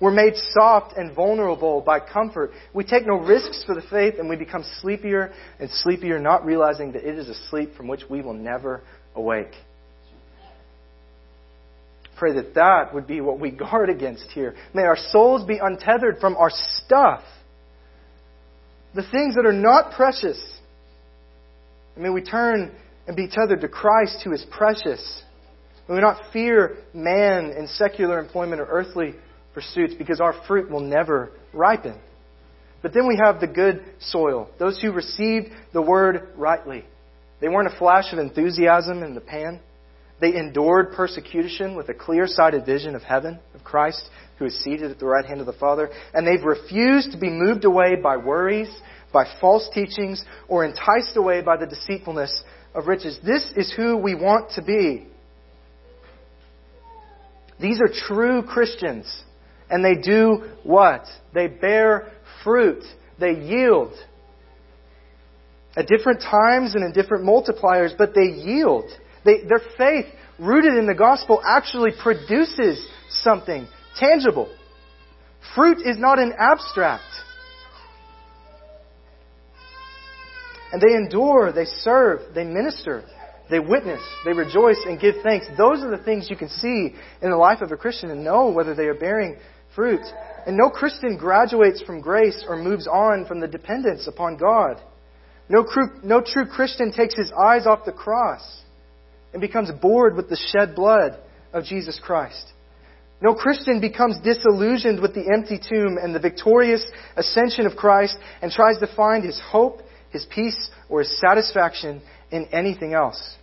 We're made soft and vulnerable by comfort. We take no risks for the faith and we become sleepier and sleepier, not realizing that it is a sleep from which we will never awake. Pray that that would be what we guard against here. May our souls be untethered from our stuff the things that are not precious. And may we turn and be tethered to Christ who is precious. We not fear man in secular employment or earthly pursuits because our fruit will never ripen. But then we have the good soil, those who received the word rightly. They weren't a flash of enthusiasm in the pan. They endured persecution with a clear sighted vision of heaven, of Christ, who is seated at the right hand of the Father. And they've refused to be moved away by worries, by false teachings, or enticed away by the deceitfulness of riches. This is who we want to be. These are true Christians. And they do what? They bear fruit. They yield. At different times and in different multipliers, but they yield. They, their faith, rooted in the gospel, actually produces something tangible. Fruit is not an abstract. And they endure, they serve, they minister, they witness, they rejoice, and give thanks. Those are the things you can see in the life of a Christian and know whether they are bearing fruit. And no Christian graduates from grace or moves on from the dependence upon God. No, no true Christian takes his eyes off the cross and becomes bored with the shed blood of Jesus Christ. No Christian becomes disillusioned with the empty tomb and the victorious ascension of Christ and tries to find his hope, his peace, or his satisfaction in anything else.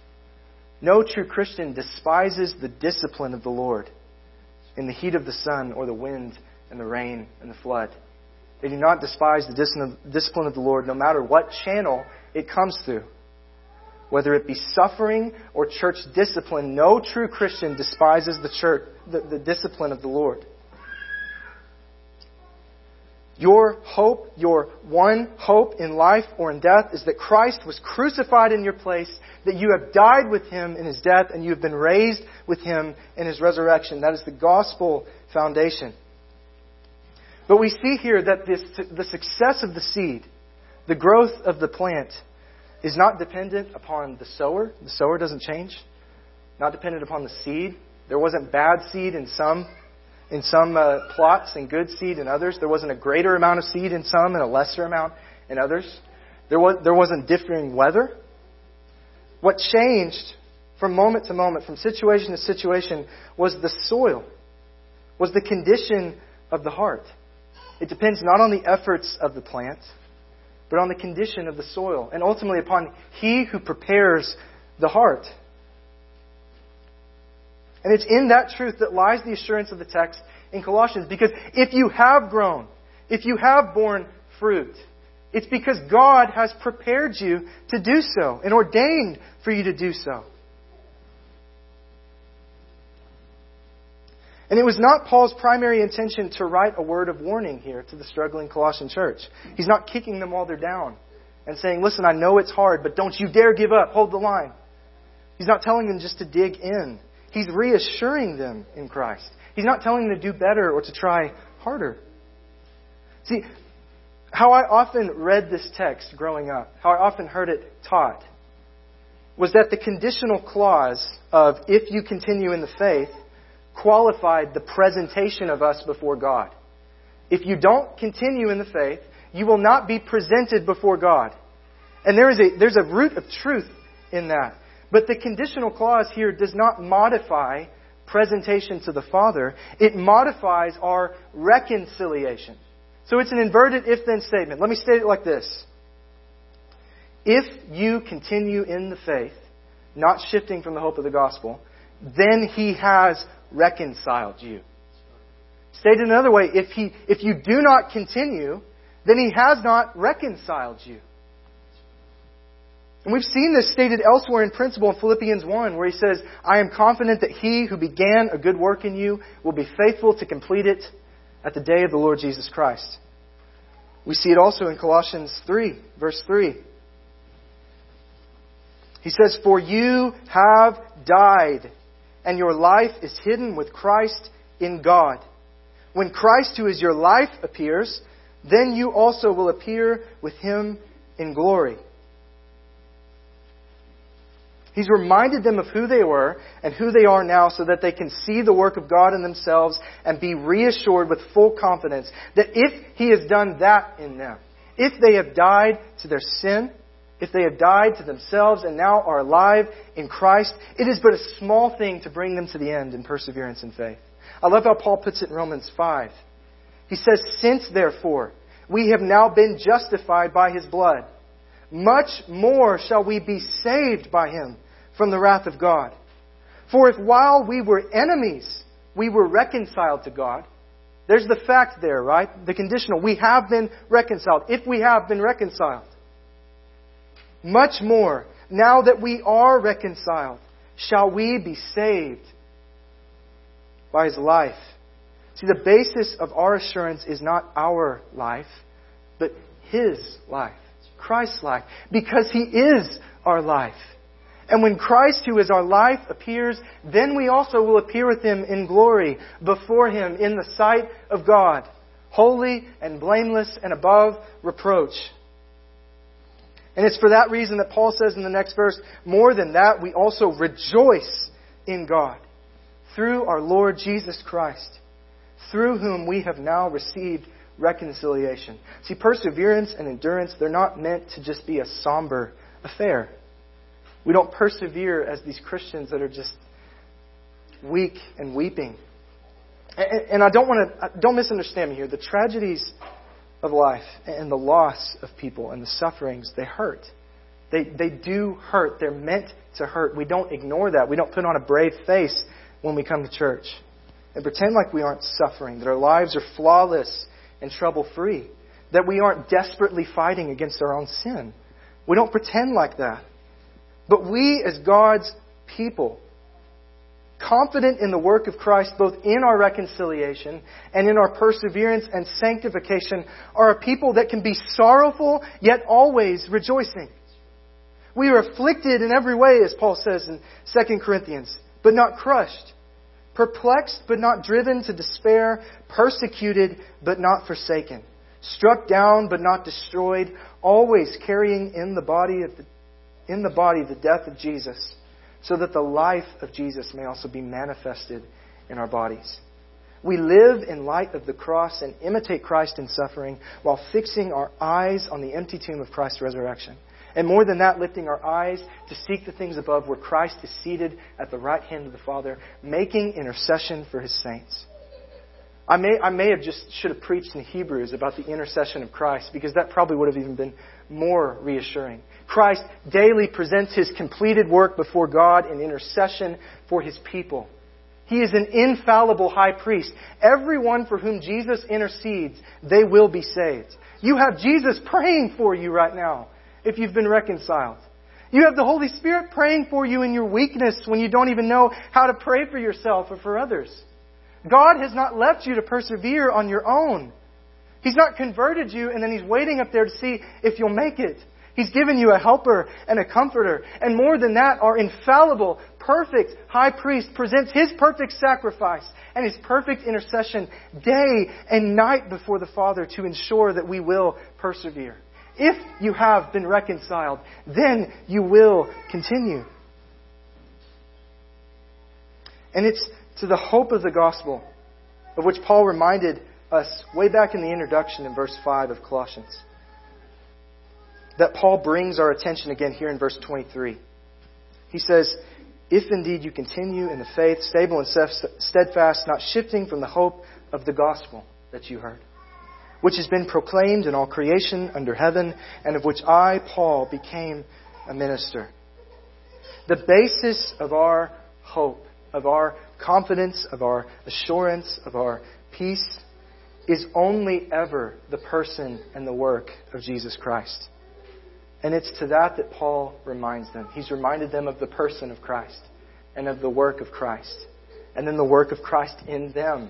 No true Christian despises the discipline of the Lord in the heat of the sun or the wind and the rain and the flood. They do not despise the discipline of the Lord, no matter what channel it comes through. Whether it be suffering or church discipline, no true Christian despises the church, the, the discipline of the Lord. Your hope, your one hope in life or in death is that Christ was crucified in your place, that you have died with him in his death, and you have been raised with him in his resurrection. That is the gospel foundation. But we see here that this, the success of the seed, the growth of the plant, is not dependent upon the sower. The sower doesn't change. Not dependent upon the seed. There wasn't bad seed in some in some uh, plots and good seed in others. There wasn't a greater amount of seed in some and a lesser amount in others. There, was, there wasn't differing weather. What changed from moment to moment, from situation to situation, was the soil, was the condition of the heart. It depends not on the efforts of the plant, but on the condition of the soil, and ultimately upon He who prepares the heart. And it's in that truth that lies the assurance of the text in Colossians. Because if you have grown, if you have borne fruit, it's because God has prepared you to do so and ordained for you to do so. And it was not Paul's primary intention to write a word of warning here to the struggling Colossian church. He's not kicking them while they're down and saying, Listen, I know it's hard, but don't you dare give up. Hold the line. He's not telling them just to dig in. He's reassuring them in Christ. He's not telling them to do better or to try harder. See, how I often read this text growing up, how I often heard it taught, was that the conditional clause of if you continue in the faith qualified the presentation of us before God. If you don't continue in the faith, you will not be presented before God. And there is a, there's a root of truth in that. But the conditional clause here does not modify presentation to the Father, it modifies our reconciliation. So it's an inverted if then statement. Let me state it like this If you continue in the faith, not shifting from the hope of the gospel, then he has reconciled you. Stated another way, if, he, if you do not continue, then he has not reconciled you. And we've seen this stated elsewhere in principle in Philippians 1, where he says, I am confident that he who began a good work in you will be faithful to complete it at the day of the Lord Jesus Christ. We see it also in Colossians 3, verse 3. He says, For you have died, and your life is hidden with Christ in God. When Christ, who is your life, appears, then you also will appear with him in glory. He's reminded them of who they were and who they are now so that they can see the work of God in themselves and be reassured with full confidence that if He has done that in them, if they have died to their sin, if they have died to themselves and now are alive in Christ, it is but a small thing to bring them to the end in perseverance and faith. I love how Paul puts it in Romans 5. He says, Since therefore we have now been justified by His blood, much more shall we be saved by him from the wrath of God. For if while we were enemies, we were reconciled to God, there's the fact there, right? The conditional. We have been reconciled. If we have been reconciled, much more, now that we are reconciled, shall we be saved by his life. See, the basis of our assurance is not our life, but his life. Christ's life because He is our life. And when Christ, who is our life, appears, then we also will appear with Him in glory before Him in the sight of God, holy and blameless and above reproach. And it's for that reason that Paul says in the next verse, more than that, we also rejoice in God through our Lord Jesus Christ, through whom we have now received reconciliation. See, perseverance and endurance, they're not meant to just be a somber affair. We don't persevere as these Christians that are just weak and weeping. And, I don't want to, uh, don't misunderstand me here. The tragedies of life and the loss of people and the sufferings, they hurt. They, they do hurt. They're meant to hurt. We don't ignore that. We don't put on a brave face when we come to church. and pretend like we aren't suffering, that our lives are flawless and trouble free, that we aren't desperately fighting against our own sin. We don't pretend like that. But we, as God's people, confident in the work of Christ both in our reconciliation and in our perseverance and sanctification, are a people that can be sorrowful yet always rejoicing. We are afflicted in every way, as Paul says in 2 Corinthians, but not crushed, perplexed but not driven to despair, persecuted but not forsaken, struck down but not destroyed, always carrying in the body of the, in the body the death of Jesus so that the life of Jesus may also be manifested in our bodies. We live in light of the cross and imitate Christ in suffering while fixing our eyes on the empty tomb of Christ's resurrection. And more than that, lifting our eyes to seek the things above where Christ is seated at the right hand of the Father, making intercession for his saints. I may, I may have just should have preached in Hebrews about the intercession of Christ because that probably would have even been more reassuring. Christ daily presents his completed work before God in intercession for his people. He is an infallible high priest. Everyone for whom Jesus intercedes, they will be saved. You have Jesus praying for you right now if you've been reconciled. You have the Holy Spirit praying for you in your weakness when you don't even know how to pray for yourself or for others. God has not left you to persevere on your own. He's not converted you and then He's waiting up there to see if you'll make it. He's given you a helper and a comforter. And more than that, our infallible, perfect high priest presents his perfect sacrifice and his perfect intercession day and night before the Father to ensure that we will persevere. If you have been reconciled, then you will continue. And it's to the hope of the gospel, of which Paul reminded us way back in the introduction in verse 5 of Colossians that Paul brings our attention again here in verse 23. He says, If indeed you continue in the faith, stable and steadfast, not shifting from the hope of the gospel that you heard, which has been proclaimed in all creation under heaven, and of which I, Paul, became a minister. The basis of our hope, of our confidence, of our assurance, of our peace, is only ever the person and the work of Jesus Christ. And it's to that that Paul reminds them. He's reminded them of the person of Christ and of the work of Christ, and then the work of Christ in them.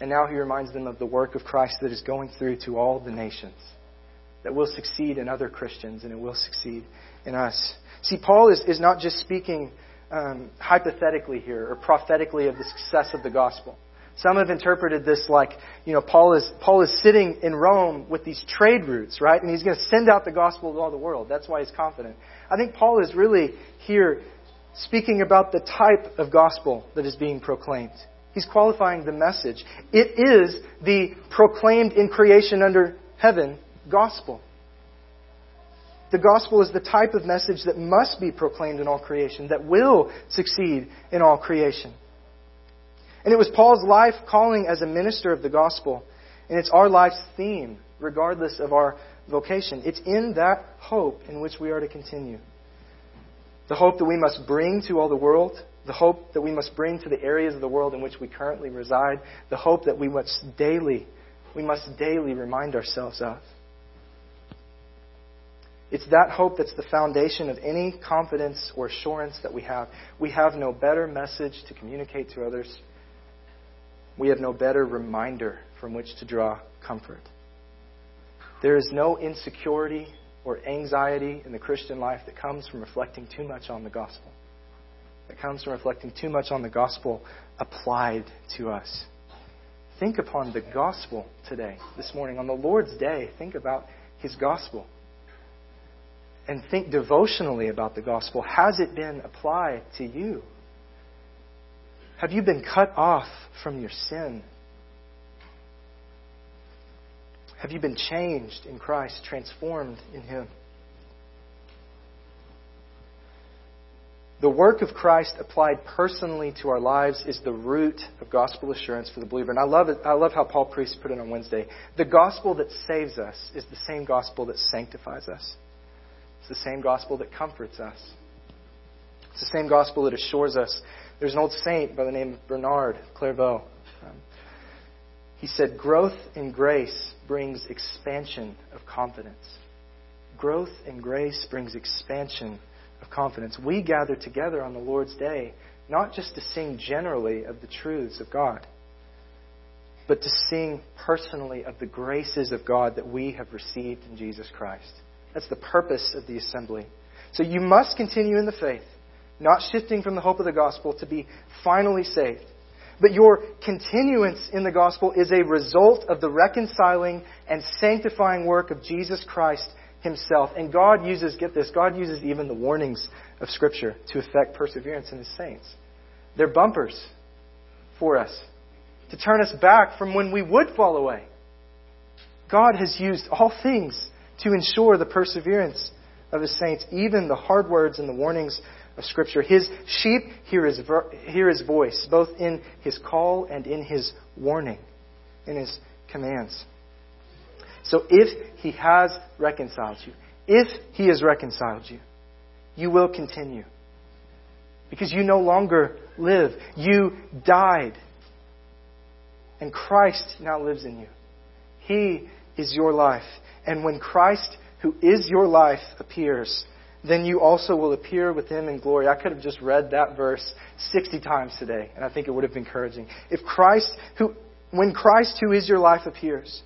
And now he reminds them of the work of Christ that is going through to all the nations, that will succeed in other Christians, and it will succeed in us. See, Paul is, is not just speaking um, hypothetically here or prophetically of the success of the gospel. Some have interpreted this like, you know, Paul is, Paul is sitting in Rome with these trade routes, right? And he's going to send out the gospel to all the world. That's why he's confident. I think Paul is really here speaking about the type of gospel that is being proclaimed. He's qualifying the message. It is the proclaimed in creation under heaven gospel. The gospel is the type of message that must be proclaimed in all creation, that will succeed in all creation. And it was Paul's life calling as a minister of the gospel. And it's our life's theme, regardless of our vocation. It's in that hope in which we are to continue. The hope that we must bring to all the world, the hope that we must bring to the areas of the world in which we currently reside, the hope that we must daily, we must daily remind ourselves of. It's that hope that's the foundation of any confidence or assurance that we have. We have no better message to communicate to others we have no better reminder from which to draw comfort. There is no insecurity or anxiety in the Christian life that comes from reflecting too much on the gospel. That comes from reflecting too much on the gospel applied to us. Think upon the gospel today, this morning, on the Lord's day. Think about His gospel. And think devotionally about the gospel. Has it been applied to you? Have you been cut off from your sin? Have you been changed in Christ, transformed in Him? The work of Christ applied personally to our lives is the root of gospel assurance for the believer. And I love it. I love how Paul Priest put it on Wednesday. The gospel that saves us is the same gospel that sanctifies us. It's the same gospel that comforts us. It's the same gospel that assures us There's an old saint by the name of Bernard Clairvaux. Um, he said, Growth in grace brings expansion of confidence. Growth in grace brings expansion of confidence. We gather together on the Lord's day not just to sing generally of the truths of God, but to sing personally of the graces of God that we have received in Jesus Christ. That's the purpose of the assembly. So you must continue in the faith, not shifting from the hope of the gospel to be finally saved. But your continuance in the gospel is a result of the reconciling and sanctifying work of Jesus Christ himself. And God uses, get this, God uses even the warnings of Scripture to effect perseverance in his saints. They're bumpers for us to turn us back from when we would fall away. God has used all things to ensure the perseverance of his saints, even the hard words and the warnings of Scripture. His sheep hear his, hear his voice, both in his call and in his warning, in his commands. So if he has reconciled you, if he has reconciled you, you will continue. Because you no longer live. You died. And Christ now lives in you. He is your life. And when Christ, who is your life, appears, then you also will appear with him in glory. I could have just read that verse 60 times today, and I think it would have been encouraging. If Christ, who, when Christ, who is your life, appears,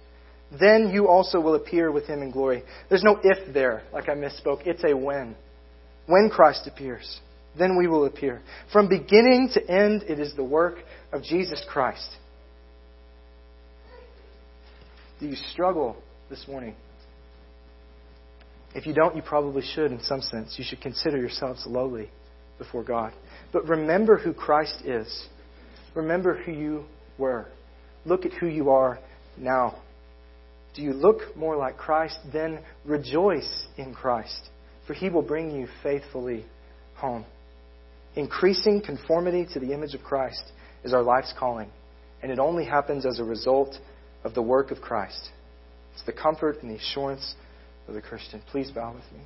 then you also will appear with him in glory. There's no if there, like I misspoke. It's a when. When Christ appears, then we will appear. From beginning to end, it is the work of Jesus Christ. Do you struggle this morning? If you don't, you probably should in some sense. You should consider yourselves lowly before God. But remember who Christ is. Remember who you were. Look at who you are now. Do you look more like Christ? Then rejoice in Christ, for he will bring you faithfully home. Increasing conformity to the image of Christ is our life's calling, and it only happens as a result of the work of Christ. It's the comfort and the assurance of the Christian. Please bow with me.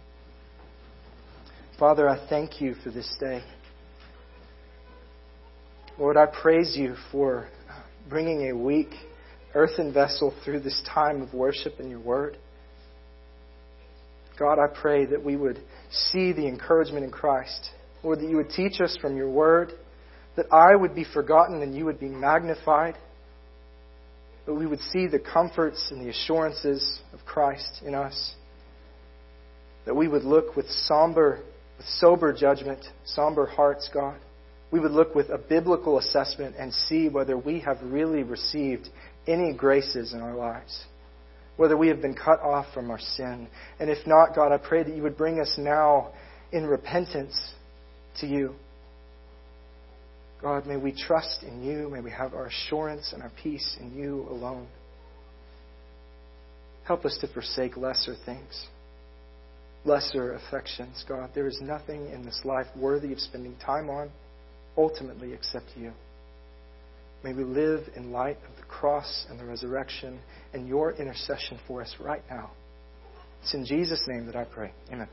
Father, I thank you for this day. Lord, I praise you for bringing a weak earthen vessel through this time of worship in your word. God, I pray that we would see the encouragement in Christ. Lord, that you would teach us from your word, that I would be forgotten and you would be magnified that we would see the comforts and the assurances of Christ in us. That we would look with somber, with sober judgment, somber hearts, God. We would look with a biblical assessment and see whether we have really received any graces in our lives. Whether we have been cut off from our sin. And if not, God, I pray that you would bring us now in repentance to you. God, may we trust in you. May we have our assurance and our peace in you alone. Help us to forsake lesser things, lesser affections, God. There is nothing in this life worthy of spending time on, ultimately, except you. May we live in light of the cross and the resurrection and your intercession for us right now. It's in Jesus' name that I pray. Amen.